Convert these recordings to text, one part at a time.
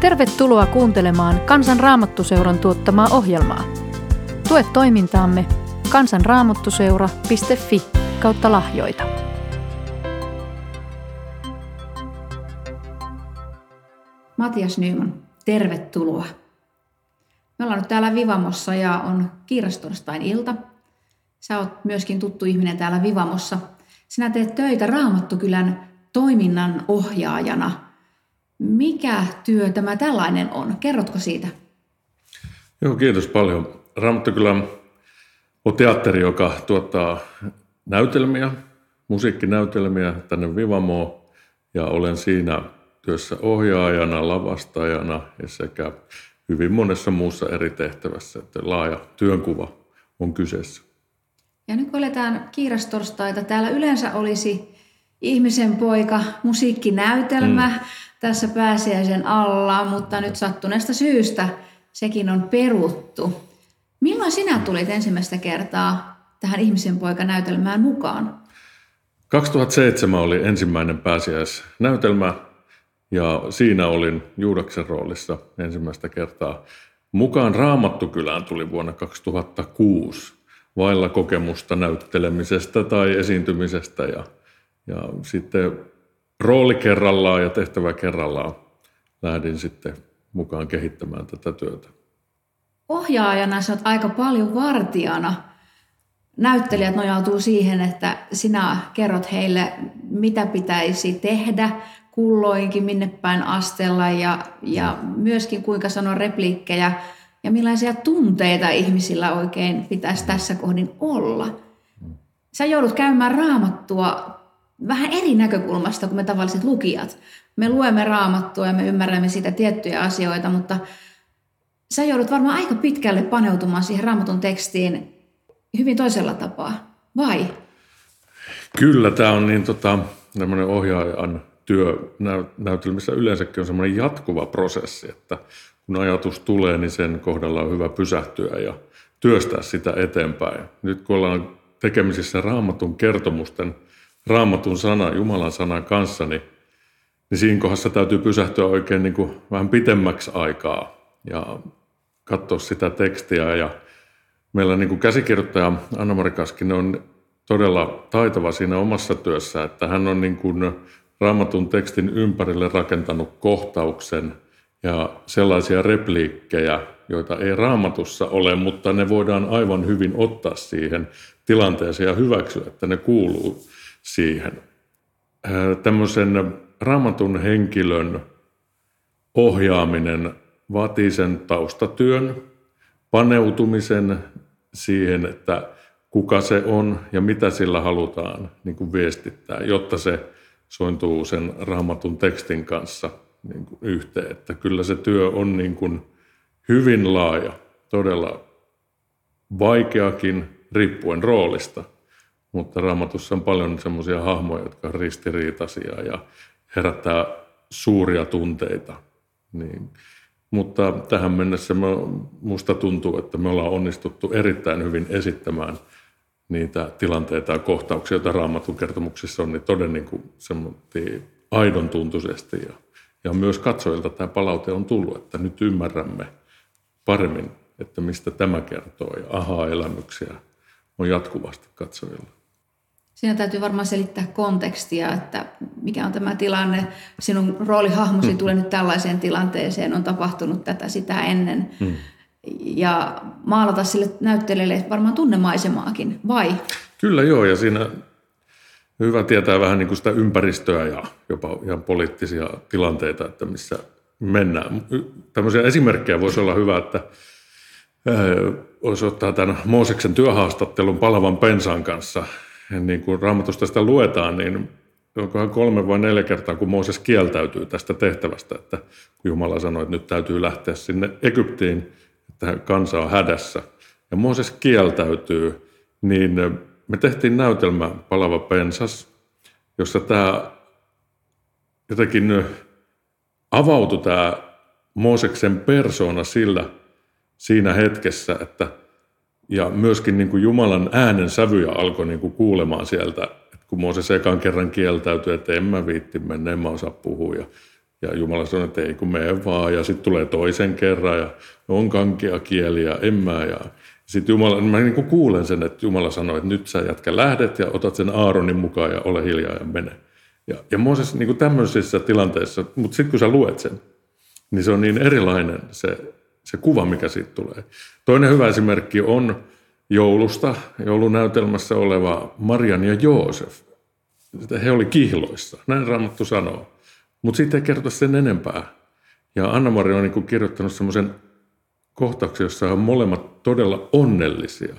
Tervetuloa kuuntelemaan Kansan Raamattuseuran tuottamaa ohjelmaa. Tue toimintaamme kansanraamattuseura.fi kautta lahjoita. Matias Nyman, tervetuloa. Me ollaan nyt täällä Vivamossa ja on kiirastorstain ilta. Sä oot myöskin tuttu ihminen täällä Vivamossa. Sinä teet töitä Raamattukylän toiminnan ohjaajana – mikä työ tämä tällainen on? Kerrotko siitä? Joo, kiitos paljon. Raamattu kyllä on teatteri, joka tuottaa näytelmiä, musiikkinäytelmiä tänne Vivamoon ja olen siinä työssä ohjaajana, lavastajana ja sekä hyvin monessa muussa eri tehtävässä, että laaja työnkuva on kyseessä. Ja nyt kun eletään kiirastorstaita, täällä yleensä olisi ihmisen poika, musiikkinäytelmä, mm tässä pääsiäisen alla, mutta nyt sattuneesta syystä sekin on peruttu. Milloin sinä tulit ensimmäistä kertaa tähän ihmisen poika-näytelmään mukaan? 2007 oli ensimmäinen pääsiäisnäytelmä ja siinä olin Juudaksen roolissa ensimmäistä kertaa. Mukaan Raamattukylään tuli vuonna 2006 vailla kokemusta näyttelemisestä tai esiintymisestä ja, ja sitten rooli kerrallaan ja tehtävä kerrallaan lähdin sitten mukaan kehittämään tätä työtä. Ohjaajana sä oot aika paljon vartijana. Näyttelijät nojautuu siihen, että sinä kerrot heille, mitä pitäisi tehdä kulloinkin, minne päin astella ja, ja myöskin kuinka sanoa repliikkejä ja millaisia tunteita ihmisillä oikein pitäisi tässä kohdin olla. Sä joudut käymään raamattua vähän eri näkökulmasta kuin me tavalliset lukijat. Me luemme raamattua ja me ymmärrämme siitä tiettyjä asioita, mutta sä joudut varmaan aika pitkälle paneutumaan siihen raamatun tekstiin hyvin toisella tapaa, vai? Kyllä, tämä on niin tota, ohjaajan työ näytelmissä yleensäkin on semmoinen jatkuva prosessi, että kun ajatus tulee, niin sen kohdalla on hyvä pysähtyä ja työstää sitä eteenpäin. Nyt kun ollaan tekemisissä raamatun kertomusten – raamatun sana, Jumalan sanan kanssa, niin, niin siinä kohdassa täytyy pysähtyä oikein niin kuin vähän pitemmäksi aikaa ja katsoa sitä tekstiä. Ja meillä niin kuin käsikirjoittaja Anna-Mari Kaskinen on todella taitava siinä omassa työssä, että hän on niin kuin raamatun tekstin ympärille rakentanut kohtauksen ja sellaisia repliikkejä, joita ei raamatussa ole, mutta ne voidaan aivan hyvin ottaa siihen tilanteeseen ja hyväksyä, että ne kuuluu siihen. Tämmöisen raamatun henkilön ohjaaminen vaatii sen taustatyön, paneutumisen siihen, että kuka se on ja mitä sillä halutaan niin kuin viestittää, jotta se sointuu sen raamatun tekstin kanssa niin kuin yhteen. Että kyllä se työ on niin kuin hyvin laaja, todella vaikeakin riippuen roolista – mutta raamatussa on paljon semmoisia hahmoja, jotka on ristiriitaisia ja herättää suuria tunteita. Niin. Mutta tähän mennessä minusta tuntuu, että me ollaan onnistuttu erittäin hyvin esittämään niitä tilanteita ja kohtauksia, joita raamatun kertomuksissa on, niin toden niin kuin aidon tuntuisesti. Ja, ja myös katsojilta tämä palaute on tullut, että nyt ymmärrämme paremmin, että mistä tämä kertoo. Ja ahaa-elämyksiä on jatkuvasti katsojilla. Siinä täytyy varmaan selittää kontekstia, että mikä on tämä tilanne. Sinun roolihahmosi mm. tulee nyt tällaiseen tilanteeseen, on tapahtunut tätä sitä ennen. Mm. Ja maalata sille näyttelijälle varmaan tunnemaisemaakin, vai? Kyllä joo, ja siinä hyvä tietää vähän niin kuin sitä ympäristöä ja jopa ihan poliittisia tilanteita, että missä mennään. Tämmöisiä esimerkkejä voisi olla hyvä, että voisi ottaa tämän Mooseksen työhaastattelun palavan pensan kanssa – niin kuin raamatusta sitä luetaan, niin onkohan kolme vai neljä kertaa, kun Mooses kieltäytyy tästä tehtävästä, että kun Jumala sanoi, että nyt täytyy lähteä sinne Egyptiin, että kansa on hädässä. Ja Mooses kieltäytyy, niin me tehtiin näytelmä Palava pensas, jossa tämä jotenkin avautui tämä Mooseksen persoona sillä siinä hetkessä, että – ja myöskin niin kuin Jumalan äänen sävyjä alkoi niin kuin kuulemaan sieltä, että kun Mooses ekan kerran kieltäytyi, että en mä viitti mennä, en mä osaa puhua. Ja Ja Jumala sanoi, että ei kun mene vaan. Ja sitten tulee toisen kerran ja on kieli ja en mä. Ja sitten Jumala, mä niin kuin kuulen sen, että Jumala sanoi, että nyt sä jätkä lähdet ja otat sen Aaronin mukaan ja ole hiljaa ja mene. Ja, ja Mooses niin kuin tämmöisissä tilanteissa, mutta sitten kun sä luet sen, niin se on niin erilainen se, se kuva, mikä siitä tulee. Toinen hyvä esimerkki on joulusta, joulunäytelmässä oleva Marian ja Joosef. He oli kihloissa, näin Raamattu sanoo. Mutta siitä ei kerrota sen enempää. Ja Anna-Maria on niin kirjoittanut semmoisen kohtauksen, jossa on molemmat todella onnellisia.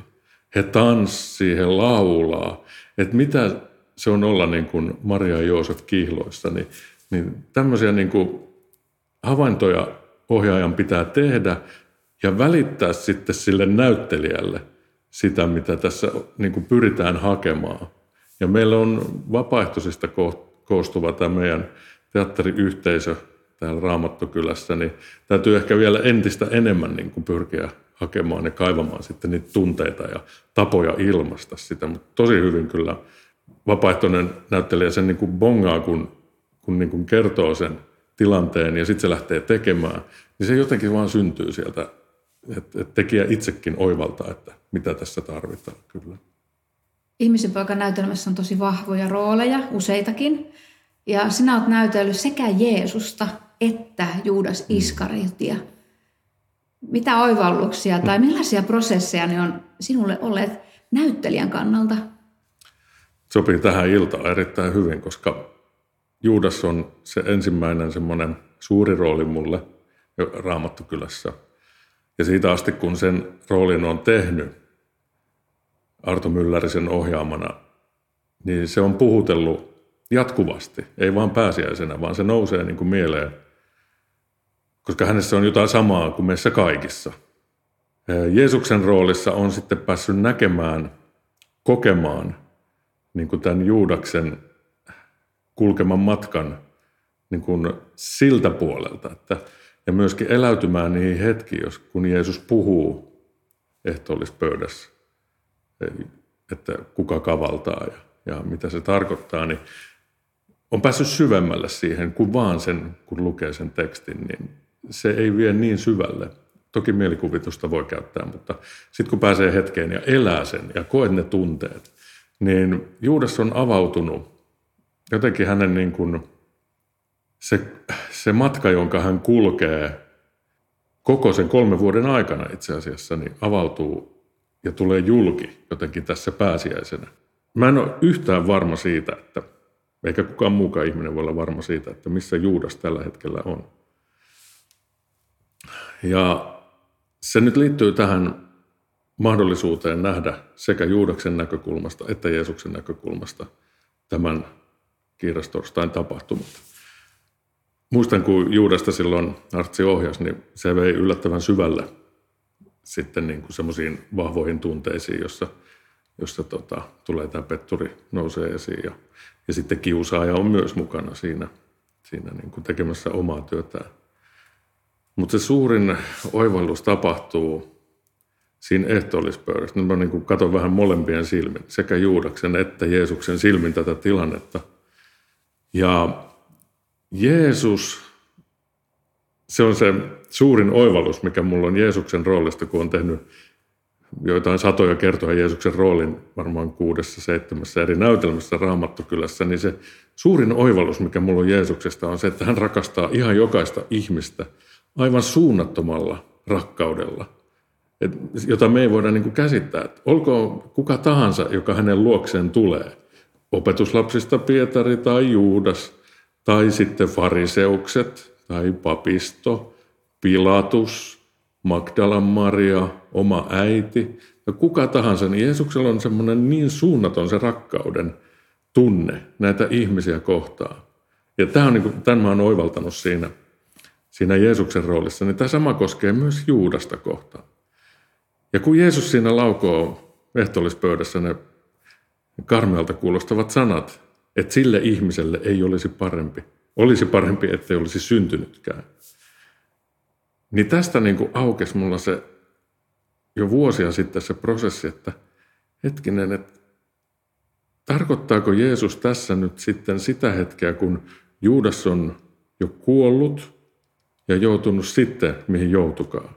He tanssii, he laulaa. Että mitä se on olla niin kuin Maria ja Joosef kihloissa. Niin, niin tämmöisiä niin kuin havaintoja ohjaajan pitää tehdä ja välittää sitten sille näyttelijälle sitä, mitä tässä niin kuin pyritään hakemaan. Ja meillä on vapaaehtoisista koostuva tämä meidän teatteriyhteisö täällä Raamattokylässä, niin täytyy ehkä vielä entistä enemmän niin kuin pyrkiä hakemaan ja kaivamaan sitten niitä tunteita ja tapoja ilmaista sitä. Mutta tosi hyvin kyllä vapaaehtoinen näyttelijä sen niin kuin bongaa, kun, kun niin kuin kertoo sen tilanteen ja sitten se lähtee tekemään, niin se jotenkin vaan syntyy sieltä, että et tekijä itsekin oivaltaa, että mitä tässä tarvitaan kyllä. Ihmisen poika näytelmässä on tosi vahvoja rooleja, useitakin. Ja sinä olet näytellyt sekä Jeesusta että Juudas Iskariotia. Mitä oivalluksia tai millaisia prosesseja ne on sinulle olleet näyttelijän kannalta? Sopii tähän iltaan erittäin hyvin, koska Juudas on se ensimmäinen semmoinen suuri rooli mulle Raamattukylässä. Ja siitä asti, kun sen roolin on tehnyt Arto Myllärisen ohjaamana, niin se on puhutellut jatkuvasti, ei vaan pääsiäisenä, vaan se nousee niin kuin mieleen, koska hänessä on jotain samaa kuin meissä kaikissa. Jeesuksen roolissa on sitten päässyt näkemään, kokemaan niin kuin tämän Juudaksen kulkeman matkan niin kuin siltä puolelta, että, ja myöskin eläytymään niihin hetkiin, jos, kun Jeesus puhuu ehtoollispöydässä, että kuka kavaltaa ja, ja mitä se tarkoittaa, niin on päässyt syvemmälle siihen kuin vaan sen, kun lukee sen tekstin, niin se ei vie niin syvälle. Toki mielikuvitusta voi käyttää, mutta sitten kun pääsee hetkeen ja elää sen ja koet ne tunteet, niin Juudas on avautunut jotenkin hänen niin kuin, se, se matka, jonka hän kulkee koko sen kolmen vuoden aikana itse asiassa, niin avautuu ja tulee julki jotenkin tässä pääsiäisenä. Mä en ole yhtään varma siitä, että eikä kukaan muukaan ihminen voi olla varma siitä, että missä Juudas tällä hetkellä on. Ja se nyt liittyy tähän mahdollisuuteen nähdä sekä Juudaksen näkökulmasta että Jeesuksen näkökulmasta tämän kiirastorstain tapahtumat. Muistan, kun Juudasta silloin Artsi ohjas, niin se vei yllättävän syvälle sitten niin kuin semmoisiin vahvoihin tunteisiin, jossa, jossa tota, tulee tämä petturi nousee esiin. Ja, ja sitten kiusaaja on myös mukana siinä, siinä niin kuin tekemässä omaa työtään. Mutta se suurin oivallus tapahtuu siinä ehtoollispöydässä. Nyt mä niin kuin katson vähän molempien silmin, sekä Juudaksen että Jeesuksen silmin tätä tilannetta – ja Jeesus, se on se suurin oivallus, mikä mulla on Jeesuksen roolista, kun on tehnyt joitain satoja kertoja Jeesuksen roolin varmaan kuudessa, seitsemässä eri näytelmässä Raamattokylässä, niin se suurin oivallus, mikä mulla on Jeesuksesta, on se, että hän rakastaa ihan jokaista ihmistä aivan suunnattomalla rakkaudella, jota me ei voida niin kuin käsittää. Olkoon kuka tahansa, joka hänen luokseen tulee – opetuslapsista Pietari tai Juudas, tai sitten fariseukset tai papisto, Pilatus, Magdalan Maria, oma äiti ja kuka tahansa, niin Jeesuksella on semmoinen niin suunnaton se rakkauden tunne näitä ihmisiä kohtaan. Ja tämä on, niin kuin, tämän mä oon oivaltanut siinä, siinä Jeesuksen roolissa, niin tämä sama koskee myös Juudasta kohtaan. Ja kun Jeesus siinä laukoo ehtoollispöydässä ne karmealta kuulostavat sanat, että sille ihmiselle ei olisi parempi. Olisi parempi, ettei olisi syntynytkään. Niin tästä niin kuin aukesi mulla se jo vuosia sitten se prosessi, että hetkinen, että tarkoittaako Jeesus tässä nyt sitten sitä hetkeä, kun Juudas on jo kuollut ja joutunut sitten, mihin joutukaan?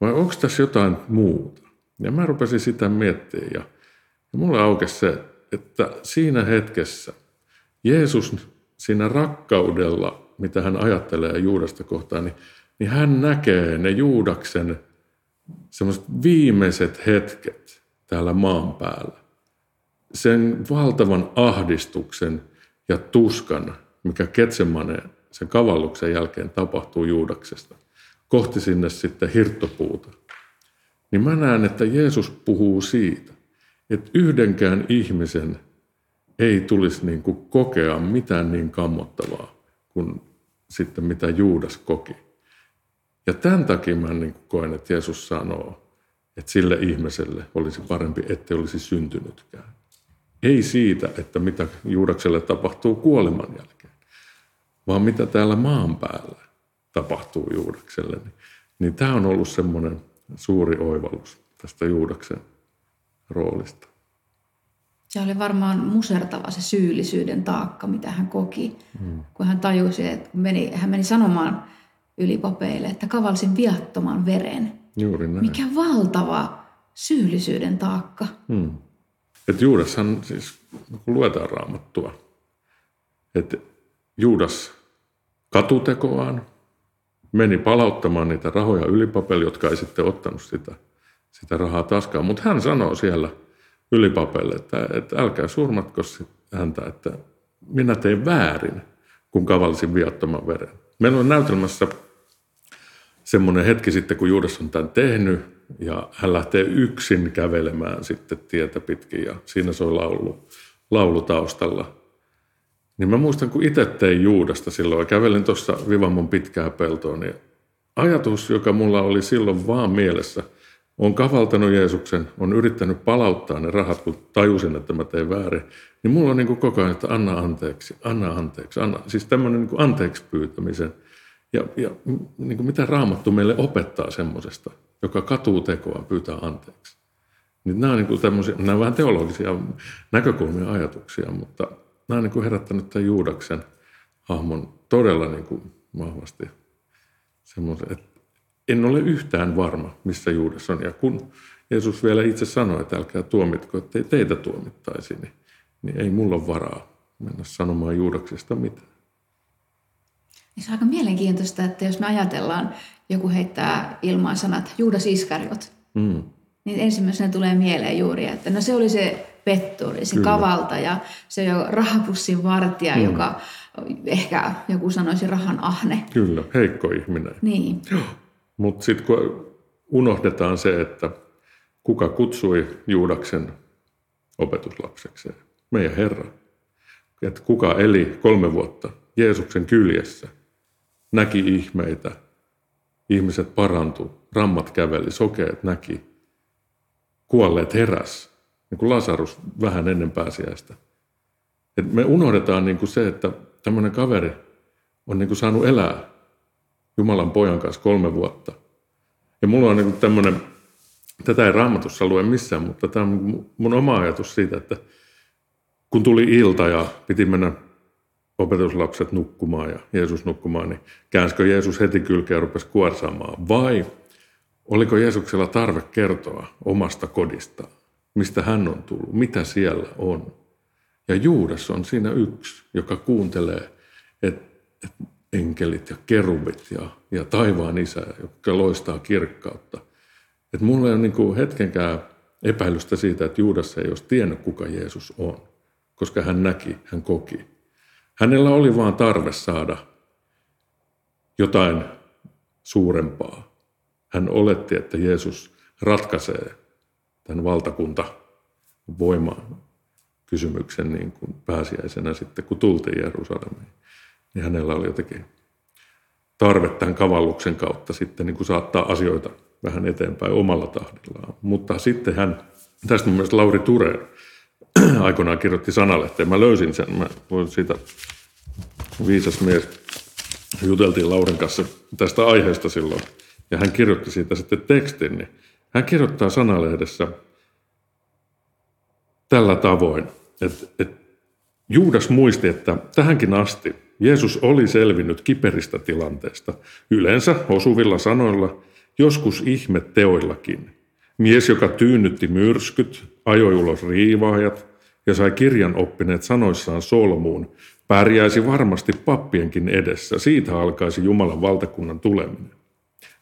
Vai onko tässä jotain muuta? Ja mä rupesin sitä miettimään ja, ja mulle aukesi se, että siinä hetkessä Jeesus siinä rakkaudella, mitä hän ajattelee Juudasta kohtaan, niin, niin hän näkee ne Juudaksen semmoiset viimeiset hetket täällä maan päällä. Sen valtavan ahdistuksen ja tuskan, mikä Ketsemaneen sen kavalluksen jälkeen tapahtuu Juudaksesta, kohti sinne sitten hirttopuuta. Niin mä näen, että Jeesus puhuu siitä, että yhdenkään ihmisen ei tulisi niin kuin kokea mitään niin kammottavaa kuin sitten mitä Juudas koki. Ja tämän takia mä niin kuin koen, että Jeesus sanoo, että sille ihmiselle olisi parempi, ettei olisi syntynytkään. Ei siitä, että mitä Juudakselle tapahtuu kuoleman jälkeen, vaan mitä täällä maan päällä tapahtuu Juudakselle. Niin, niin tämä on ollut semmoinen suuri oivallus tästä Juudaksen roolista. Se oli varmaan musertava se syyllisyyden taakka, mitä hän koki, hmm. kun hän tajusi, että meni, hän meni sanomaan ylipapeille, että kavalsin viattoman veren. Juuri näin. Mikä valtava syyllisyyden taakka. Hmm. Et Juudashan siis, kun luetaan raamattua, että Juudas katutekoaan meni palauttamaan niitä rahoja ylipapelle, jotka ei sitten ottanut sitä, sitä rahaa taskaan. Mutta hän sanoo siellä ylipapelle, että, että älkää surmatko häntä, että minä tein väärin, kun kavalsin viattoman veren. Meillä on näytelmässä semmoinen hetki sitten, kun Juudas on tämän tehnyt, ja hän lähtee yksin kävelemään sitten tietä pitkin, ja siinä soi laulu, laulu taustalla. Niin mä muistan, kun itse tein Juudasta silloin, kävelin tuossa Vivamon pitkää peltoa, niin ajatus, joka mulla oli silloin vaan mielessä, on kavaltanut Jeesuksen, on yrittänyt palauttaa ne rahat, kun tajusin, että mä tein väärin, niin mulla on niin kuin koko ajan, että anna anteeksi, anna anteeksi, anna. Siis tämmöinen niin kuin anteeksi pyytämisen. Ja, ja niin kuin mitä Raamattu meille opettaa semmoisesta, joka katuu tekoa, pyytää anteeksi. Niin nämä on niin kuin tämmöisiä, nämä on vähän teologisia näkökulmia ajatuksia, mutta nämä on niin kuin herättänyt tämän Juudaksen hahmon todella niin kuin vahvasti semmoisen, että en ole yhtään varma, missä Juudas on. Ja kun Jeesus vielä itse sanoi, että älkää tuomitko, ettei teitä tuomittaisi, niin, niin ei mulla ole varaa mennä sanomaan Juudaksesta mitään. Niin se on aika mielenkiintoista, että jos me ajatellaan, joku heittää ilmaan sanat Juudas Iskariot, mm. niin ensimmäisenä tulee mieleen juuri, että no se oli se petturi, se Kyllä. kavaltaja, se jo rahapussin vartija, mm. joka ehkä joku sanoisi rahan ahne. Kyllä, heikko ihminen. Niin. Mutta sitten kun unohdetaan se, että kuka kutsui Juudaksen opetuslapsekseen, meidän Herra. Että kuka eli kolme vuotta Jeesuksen kyljessä, näki ihmeitä, ihmiset parantu, rammat käveli, sokeet näki, kuolleet heräs, niin kuin Lasarus vähän ennen pääsiäistä. Et me unohdetaan niin kuin se, että tämmöinen kaveri on niin kuin saanut elää Jumalan pojan kanssa kolme vuotta. Ja mulla on niin tämmöinen, tätä ei raamatussa lue missään, mutta tämä on mun oma ajatus siitä, että kun tuli ilta ja piti mennä opetuslapset nukkumaan ja Jeesus nukkumaan, niin käänsikö Jeesus heti kylkeä ja rupesi kuorsaamaan? Vai oliko Jeesuksella tarve kertoa omasta kodistaan, mistä hän on tullut, mitä siellä on? Ja Juudas on siinä yksi, joka kuuntelee, että, että enkelit ja kerubit ja, ja taivaan isä, joka loistaa kirkkautta. Että mulla ei ole niin hetkenkään epäilystä siitä, että Juudas ei olisi tiennyt, kuka Jeesus on, koska hän näki, hän koki. Hänellä oli vain tarve saada jotain suurempaa. Hän oletti, että Jeesus ratkaisee tämän valtakunta voimaan kysymyksen niin kuin pääsiäisenä sitten, kun tultiin Jerusalemiin niin hänellä oli jotenkin tarve tämän kavalluksen kautta sitten niin kuin saattaa asioita vähän eteenpäin omalla tahdillaan. Mutta sitten hän, tästä mun mielestä Lauri Ture aikoinaan kirjoitti sanalehteen, mä löysin sen, mä voin siitä viisas mies, juteltiin Laurin kanssa tästä aiheesta silloin, ja hän kirjoitti siitä sitten tekstin, niin hän kirjoittaa sanalehdessä tällä tavoin, että, että Juudas muisti, että tähänkin asti Jeesus oli selvinnyt kiperistä tilanteesta, yleensä osuvilla sanoilla, joskus ihmetteoillakin. Mies, joka tyynnytti myrskyt, ajoi ulos riivaajat ja sai kirjan oppineet sanoissaan solmuun, pärjäisi varmasti pappienkin edessä. Siitä alkaisi Jumalan valtakunnan tuleminen.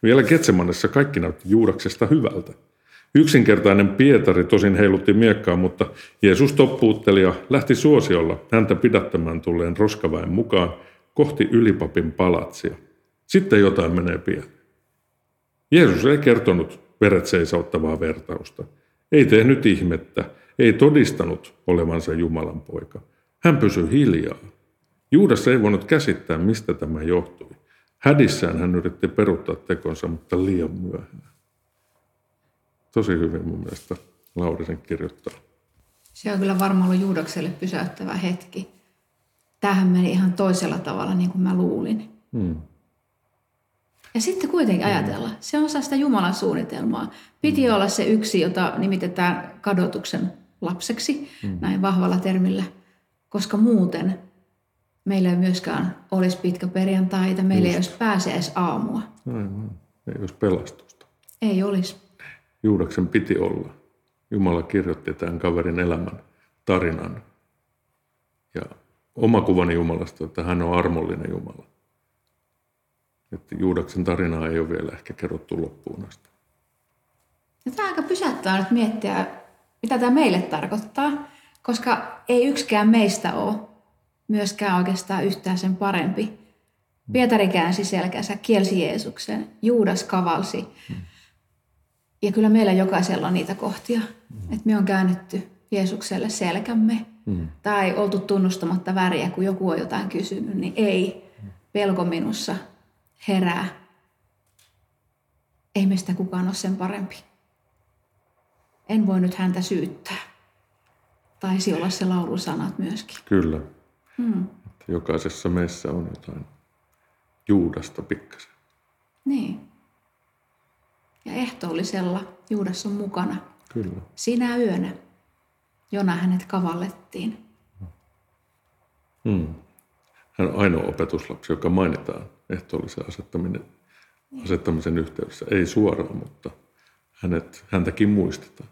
Vielä Ketsemanessa kaikki näytti Juudaksesta hyvältä. Yksinkertainen Pietari tosin heilutti miekkaa, mutta Jeesus toppuutteli ja lähti suosiolla häntä pidättämään tulleen roskaväen mukaan kohti ylipapin palatsia. Sitten jotain menee pieleen. Jeesus ei kertonut veret seisauttavaa vertausta. Ei tehnyt ihmettä, ei todistanut olevansa Jumalan poika. Hän pysyi hiljaa. Juudas ei voinut käsittää, mistä tämä johtui. Hädissään hän yritti peruttaa tekonsa, mutta liian myöhään. Tosi hyvin mun mielestä Laurisen kirjoittaa. Se on kyllä varmaan ollut Juudakselle pysäyttävä hetki. Tähän meni ihan toisella tavalla, niin kuin mä luulin. Hmm. Ja sitten kuitenkin ajatella, se on osa sitä Jumalan suunnitelmaa. Piti hmm. olla se yksi, jota nimitetään kadotuksen lapseksi, hmm. näin vahvalla termillä, koska muuten meillä ei myöskään olisi pitkä perjantaita, meillä Just. ei olisi pääsiäis aamua. Aivan. Ei olisi pelastusta. Ei olisi. Juudaksen piti olla. Jumala kirjoitti tämän kaverin elämän tarinan. Ja oma kuvani Jumalasta, että hän on armollinen Jumala. Että Juudaksen tarinaa ei ole vielä ehkä kerrottu loppuun asti. Ja tämä aika pysäyttää nyt miettiä, mitä tämä meille tarkoittaa, koska ei yksikään meistä ole myöskään oikeastaan yhtään sen parempi. Pietari käänsi selkänsä, kielsi Jeesuksen, Juudas kavalsi. Ja kyllä meillä jokaisella on niitä kohtia, mm. että me on käännetty Jeesukselle selkämme mm. tai oltu tunnustamatta väriä, kun joku on jotain kysynyt, niin ei, pelko minussa herää. Ei meistä kukaan ole sen parempi. En voi nyt häntä syyttää. Taisi olla se laulun sanat myöskin. Kyllä. Hmm. Jokaisessa meissä on jotain Juudasta pikkasen. Niin. Ja ehtoollisella Juudas on mukana. Kyllä. Sinä yönä, jona hänet kavallettiin. Hmm. Hän on ainoa opetuslapsi, joka mainitaan ehtoollisen asettaminen, niin. asettamisen yhteydessä. Ei suoraan, mutta hänet, häntäkin muistetaan.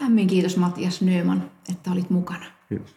Lämmin kiitos Matias Nyman, että olit mukana. Kiitos.